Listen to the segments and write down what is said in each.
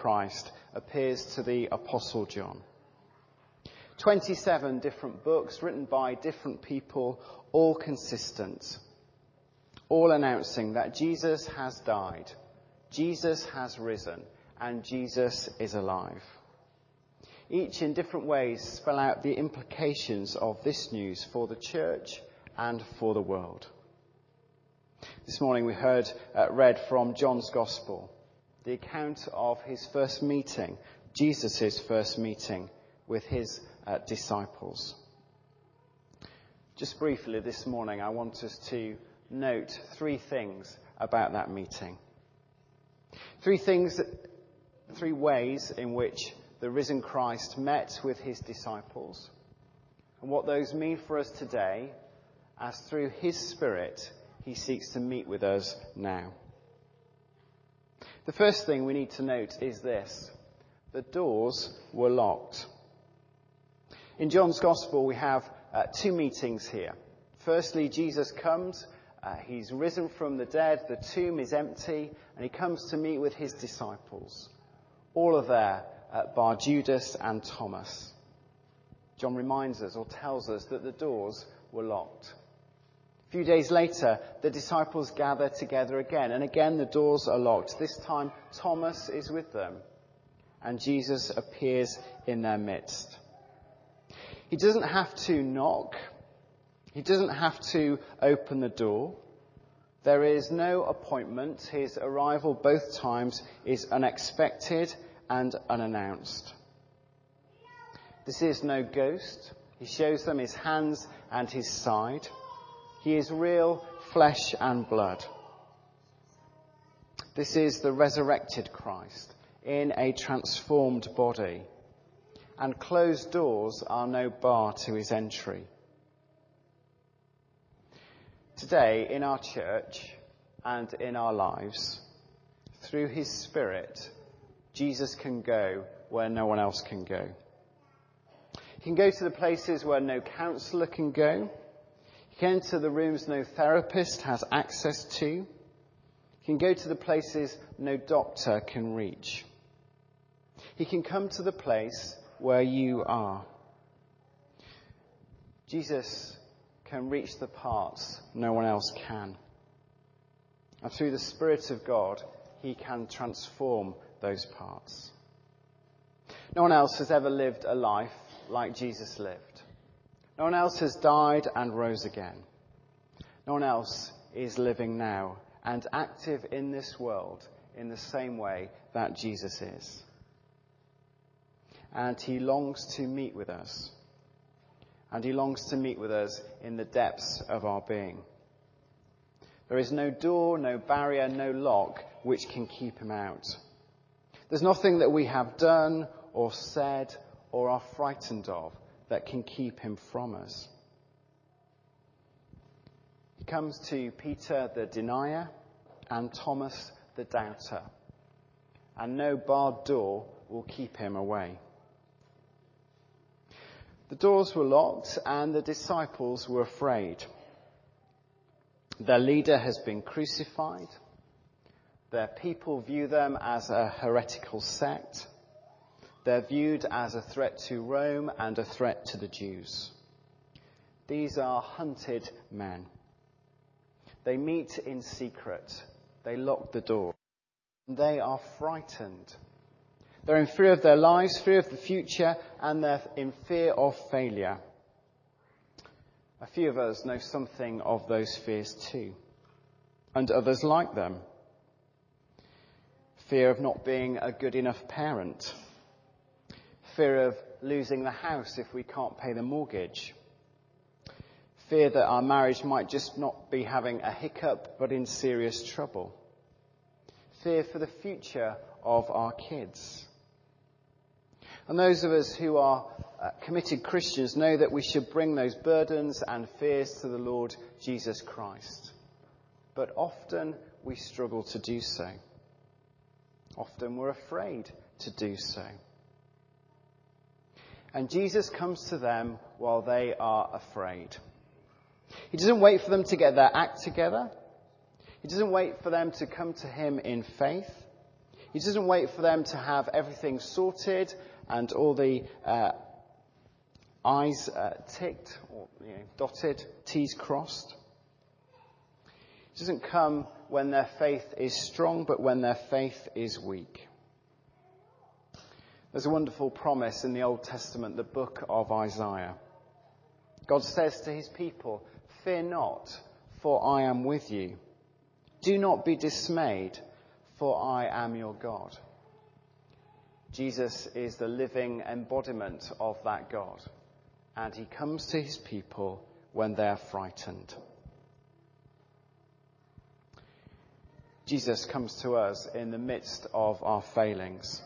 Christ appears to the Apostle John. 27 different books written by different people, all consistent, all announcing that Jesus has died, Jesus has risen, and Jesus is alive. Each in different ways spell out the implications of this news for the church and for the world. This morning we heard uh, read from John's Gospel, the account of his first meeting, Jesus' first meeting with his uh, disciples. Just briefly this morning, I want us to note three things about that meeting. Three things, three ways in which the risen Christ met with his disciples, and what those mean for us today as through his Spirit he seeks to meet with us now. The first thing we need to note is this the doors were locked. In John's Gospel, we have uh, two meetings here. Firstly, Jesus comes, uh, he's risen from the dead, the tomb is empty, and he comes to meet with his disciples. All are there, uh, bar Judas and Thomas. John reminds us or tells us that the doors were locked. A few days later, the disciples gather together again, and again the doors are locked. This time, Thomas is with them, and Jesus appears in their midst. He doesn't have to knock. He doesn't have to open the door. There is no appointment. His arrival both times is unexpected and unannounced. This is no ghost. He shows them his hands and his side. He is real flesh and blood. This is the resurrected Christ in a transformed body and closed doors are no bar to his entry. Today, in our church and in our lives, through his Spirit, Jesus can go where no one else can go. He can go to the places where no counselor can go. He can enter the rooms no therapist has access to. He can go to the places no doctor can reach. He can come to the place where you are. Jesus can reach the parts no one else can. And through the Spirit of God, He can transform those parts. No one else has ever lived a life like Jesus lived. No one else has died and rose again. No one else is living now and active in this world in the same way that Jesus is and he longs to meet with us. And he longs to meet with us in the depths of our being. There is no door, no barrier, no lock which can keep him out. There's nothing that we have done or said or are frightened of that can keep him from us. He comes to Peter the denier and Thomas the doubter, and no barred door will keep him away. The doors were locked and the disciples were afraid. Their leader has been crucified. Their people view them as a heretical sect. They're viewed as a threat to Rome and a threat to the Jews. These are hunted men. They meet in secret. They lock the door. They are frightened. They're in fear of their lives, fear of the future, and they're in fear of failure. A few of us know something of those fears too, and others like them. Fear of not being a good enough parent. Fear of losing the house if we can't pay the mortgage. Fear that our marriage might just not be having a hiccup, but in serious trouble. Fear for the future of our kids. And those of us who are uh, committed Christians know that we should bring those burdens and fears to the Lord Jesus Christ. But often we struggle to do so. Often we're afraid to do so. And Jesus comes to them while they are afraid. He doesn't wait for them to get their act together. He doesn't wait for them to come to him in faith. He doesn't wait for them to have everything sorted and all the uh, I's uh, ticked or you know, dotted, T's crossed. He doesn't come when their faith is strong, but when their faith is weak. There's a wonderful promise in the Old Testament, the book of Isaiah. God says to his people, Fear not, for I am with you. Do not be dismayed, for I am your God. Jesus is the living embodiment of that God, and he comes to his people when they are frightened. Jesus comes to us in the midst of our failings.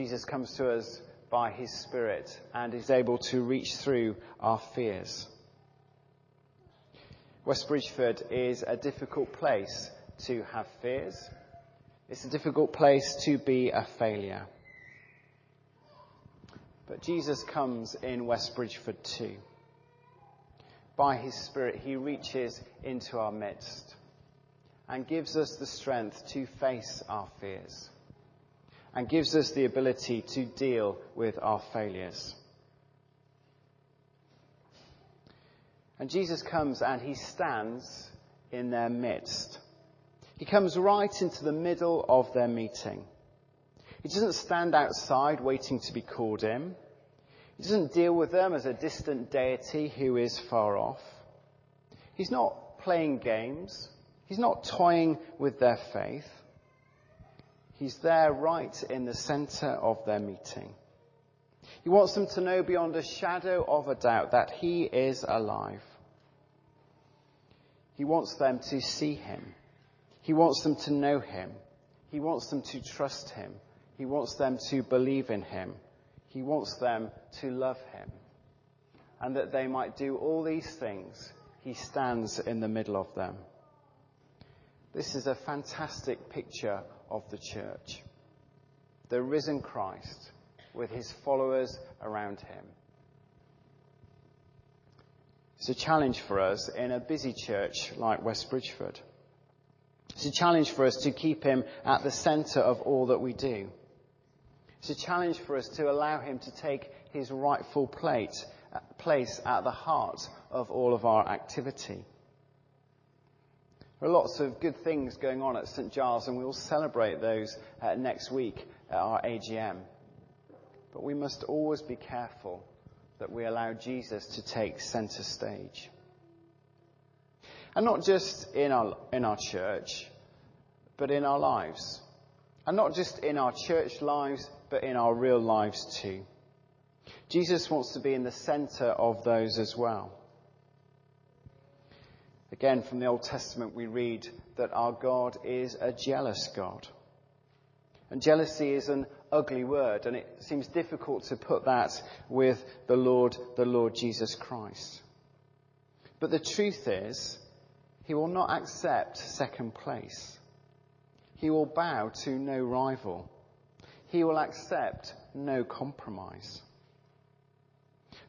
Jesus comes to us by his Spirit and is able to reach through our fears. West Bridgford is a difficult place to have fears. It's a difficult place to be a failure. But Jesus comes in West Bridgford too. By his Spirit, he reaches into our midst and gives us the strength to face our fears and gives us the ability to deal with our failures. And Jesus comes and he stands in their midst. He comes right into the middle of their meeting. He doesn't stand outside waiting to be called in. He doesn't deal with them as a distant deity who is far off. He's not playing games. He's not toying with their faith. He's there right in the center of their meeting. He wants them to know beyond a shadow of a doubt that He is alive. He wants them to see Him. He wants them to know Him. He wants them to trust Him. He wants them to believe in Him. He wants them to love Him. And that they might do all these things, He stands in the middle of them. This is a fantastic picture of the church. The risen Christ with his followers around him. It's a challenge for us in a busy church like West Bridgford. It's a challenge for us to keep him at the centre of all that we do. It's a challenge for us to allow him to take his rightful plate, place at the heart of all of our activity. There are lots of good things going on at St Giles, and we will celebrate those uh, next week at our AGM. But we must always be careful that we allow Jesus to take centre stage. And not just in our, in our church, but in our lives. And not just in our church lives, but in our real lives too. Jesus wants to be in the centre of those as well. Again, from the Old Testament, we read that our God is a jealous God. And jealousy is an ugly word, and it seems difficult to put that with the Lord, the Lord Jesus Christ. But the truth is, he will not accept second place. He will bow to no rival. He will accept no compromise.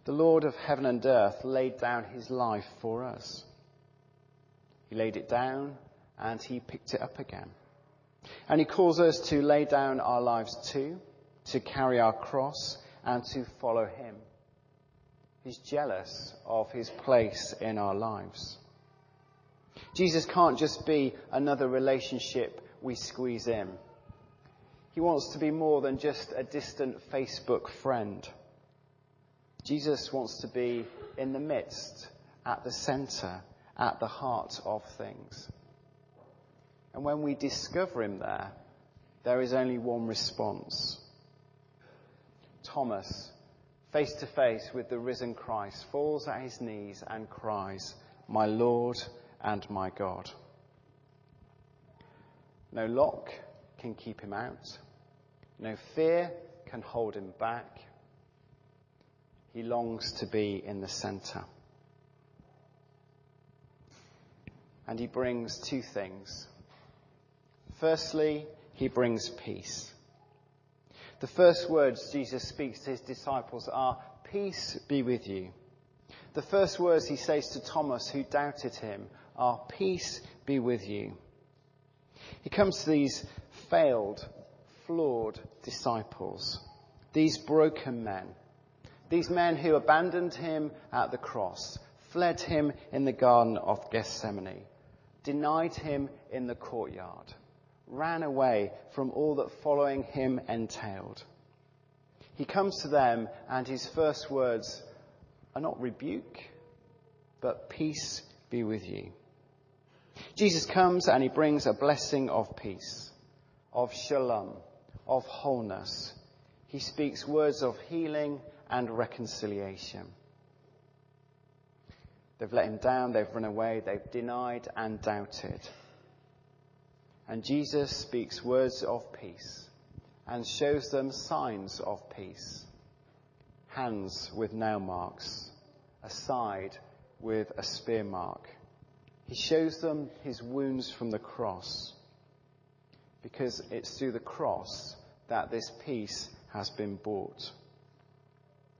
The Lord of heaven and earth laid down his life for us. He laid it down and he picked it up again. And he calls us to lay down our lives too, to carry our cross and to follow him. He's jealous of his place in our lives. Jesus can't just be another relationship we squeeze in. He wants to be more than just a distant Facebook friend. Jesus wants to be in the midst, at the center, at the heart of things. And when we discover him there, there is only one response. Thomas, face to face with the risen Christ, falls at his knees and cries, My Lord and my God. No lock can keep him out. No fear can hold him back. He longs to be in the center. And he brings two things. Firstly, he brings peace. The first words Jesus speaks to his disciples are, Peace be with you. The first words he says to Thomas, who doubted him, are, Peace be with you. He comes to these failed, flawed disciples, these broken men, these men who abandoned him at the cross, fled him in the Garden of Gethsemane, denied him in the courtyard, ran away from all that following him entailed. He comes to them, and his first words are not rebuke, but peace be with you. Jesus comes and he brings a blessing of peace, of shalom, of wholeness. He speaks words of healing and reconciliation. They've let him down, they've run away, they've denied and doubted. And Jesus speaks words of peace and shows them signs of peace. Hands with nail marks, a side with a spear mark. He shows them his wounds from the cross because it's through the cross that this peace has been bought.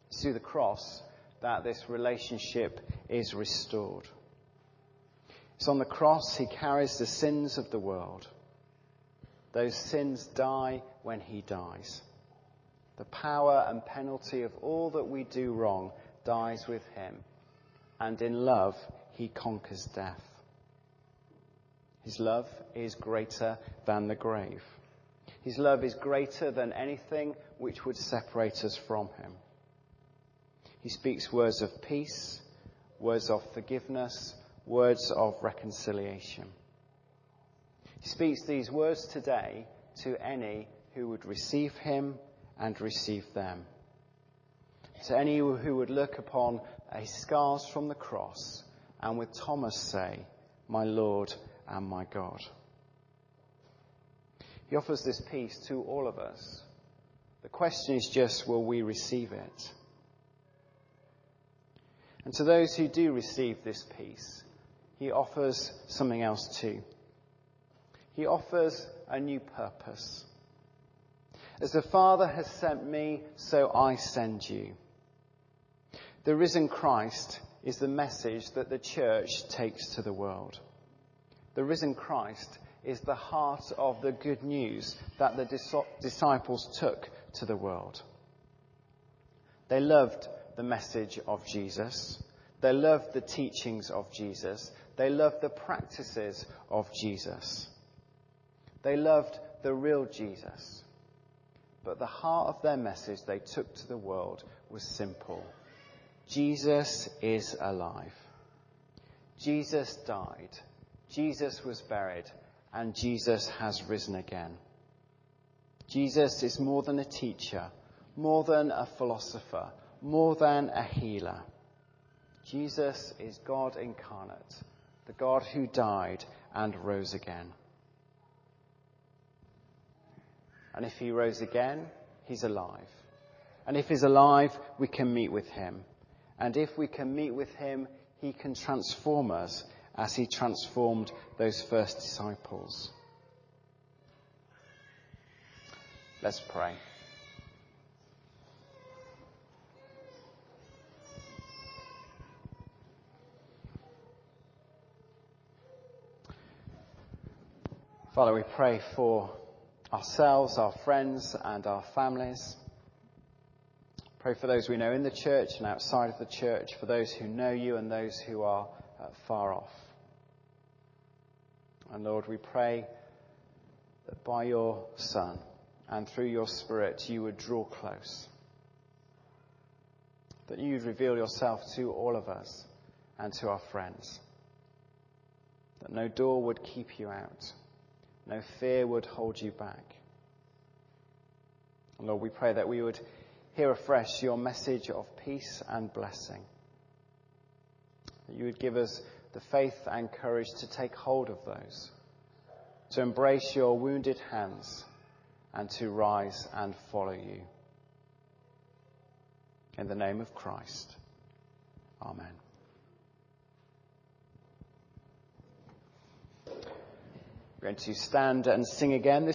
It's through the cross that this relationship is restored. It's on the cross he carries the sins of the world. Those sins die when he dies. The power and penalty of all that we do wrong dies with him. And in love, he conquers death. His love is greater than the grave. His love is greater than anything which would separate us from him. He speaks words of peace, words of forgiveness, words of reconciliation. He speaks these words today to any who would receive him and receive them. To any who would look upon his scars from the cross and with Thomas say, My Lord and my God. He offers this peace to all of us. The question is just, will we receive it? And to those who do receive this peace, he offers something else too. He offers a new purpose. As the Father has sent me, so I send you. The risen Christ is the message that the church takes to the world. The risen Christ is the heart of the good news that the disciples took to the world. They loved the message of Jesus. They loved the teachings of Jesus. They loved the practices of Jesus. They loved the real Jesus. But the heart of their message they took to the world was simple Jesus is alive. Jesus died. Jesus was buried. And Jesus has risen again. Jesus is more than a teacher, more than a philosopher, more than a healer. Jesus is God incarnate, the God who died and rose again. And if he rose again, he's alive. And if he's alive, we can meet with him. And if we can meet with him, he can transform us as he transformed those first disciples. Let's pray. Father, we pray for ourselves, our friends, and our families. Pray for those we know in the church and outside of the church, for those who know you and those who are uh, far off. And Lord, we pray that by your Son and through your Spirit you would draw close. That you would reveal yourself to all of us and to our friends. That no door would keep you out. No fear would hold you back. Lord, we pray that we would hear afresh your message of peace and blessing. That you would give us the faith and courage to take hold of those, to embrace your wounded hands, and to rise and follow you. In the name of Christ. Amen. We're going to stand and sing again.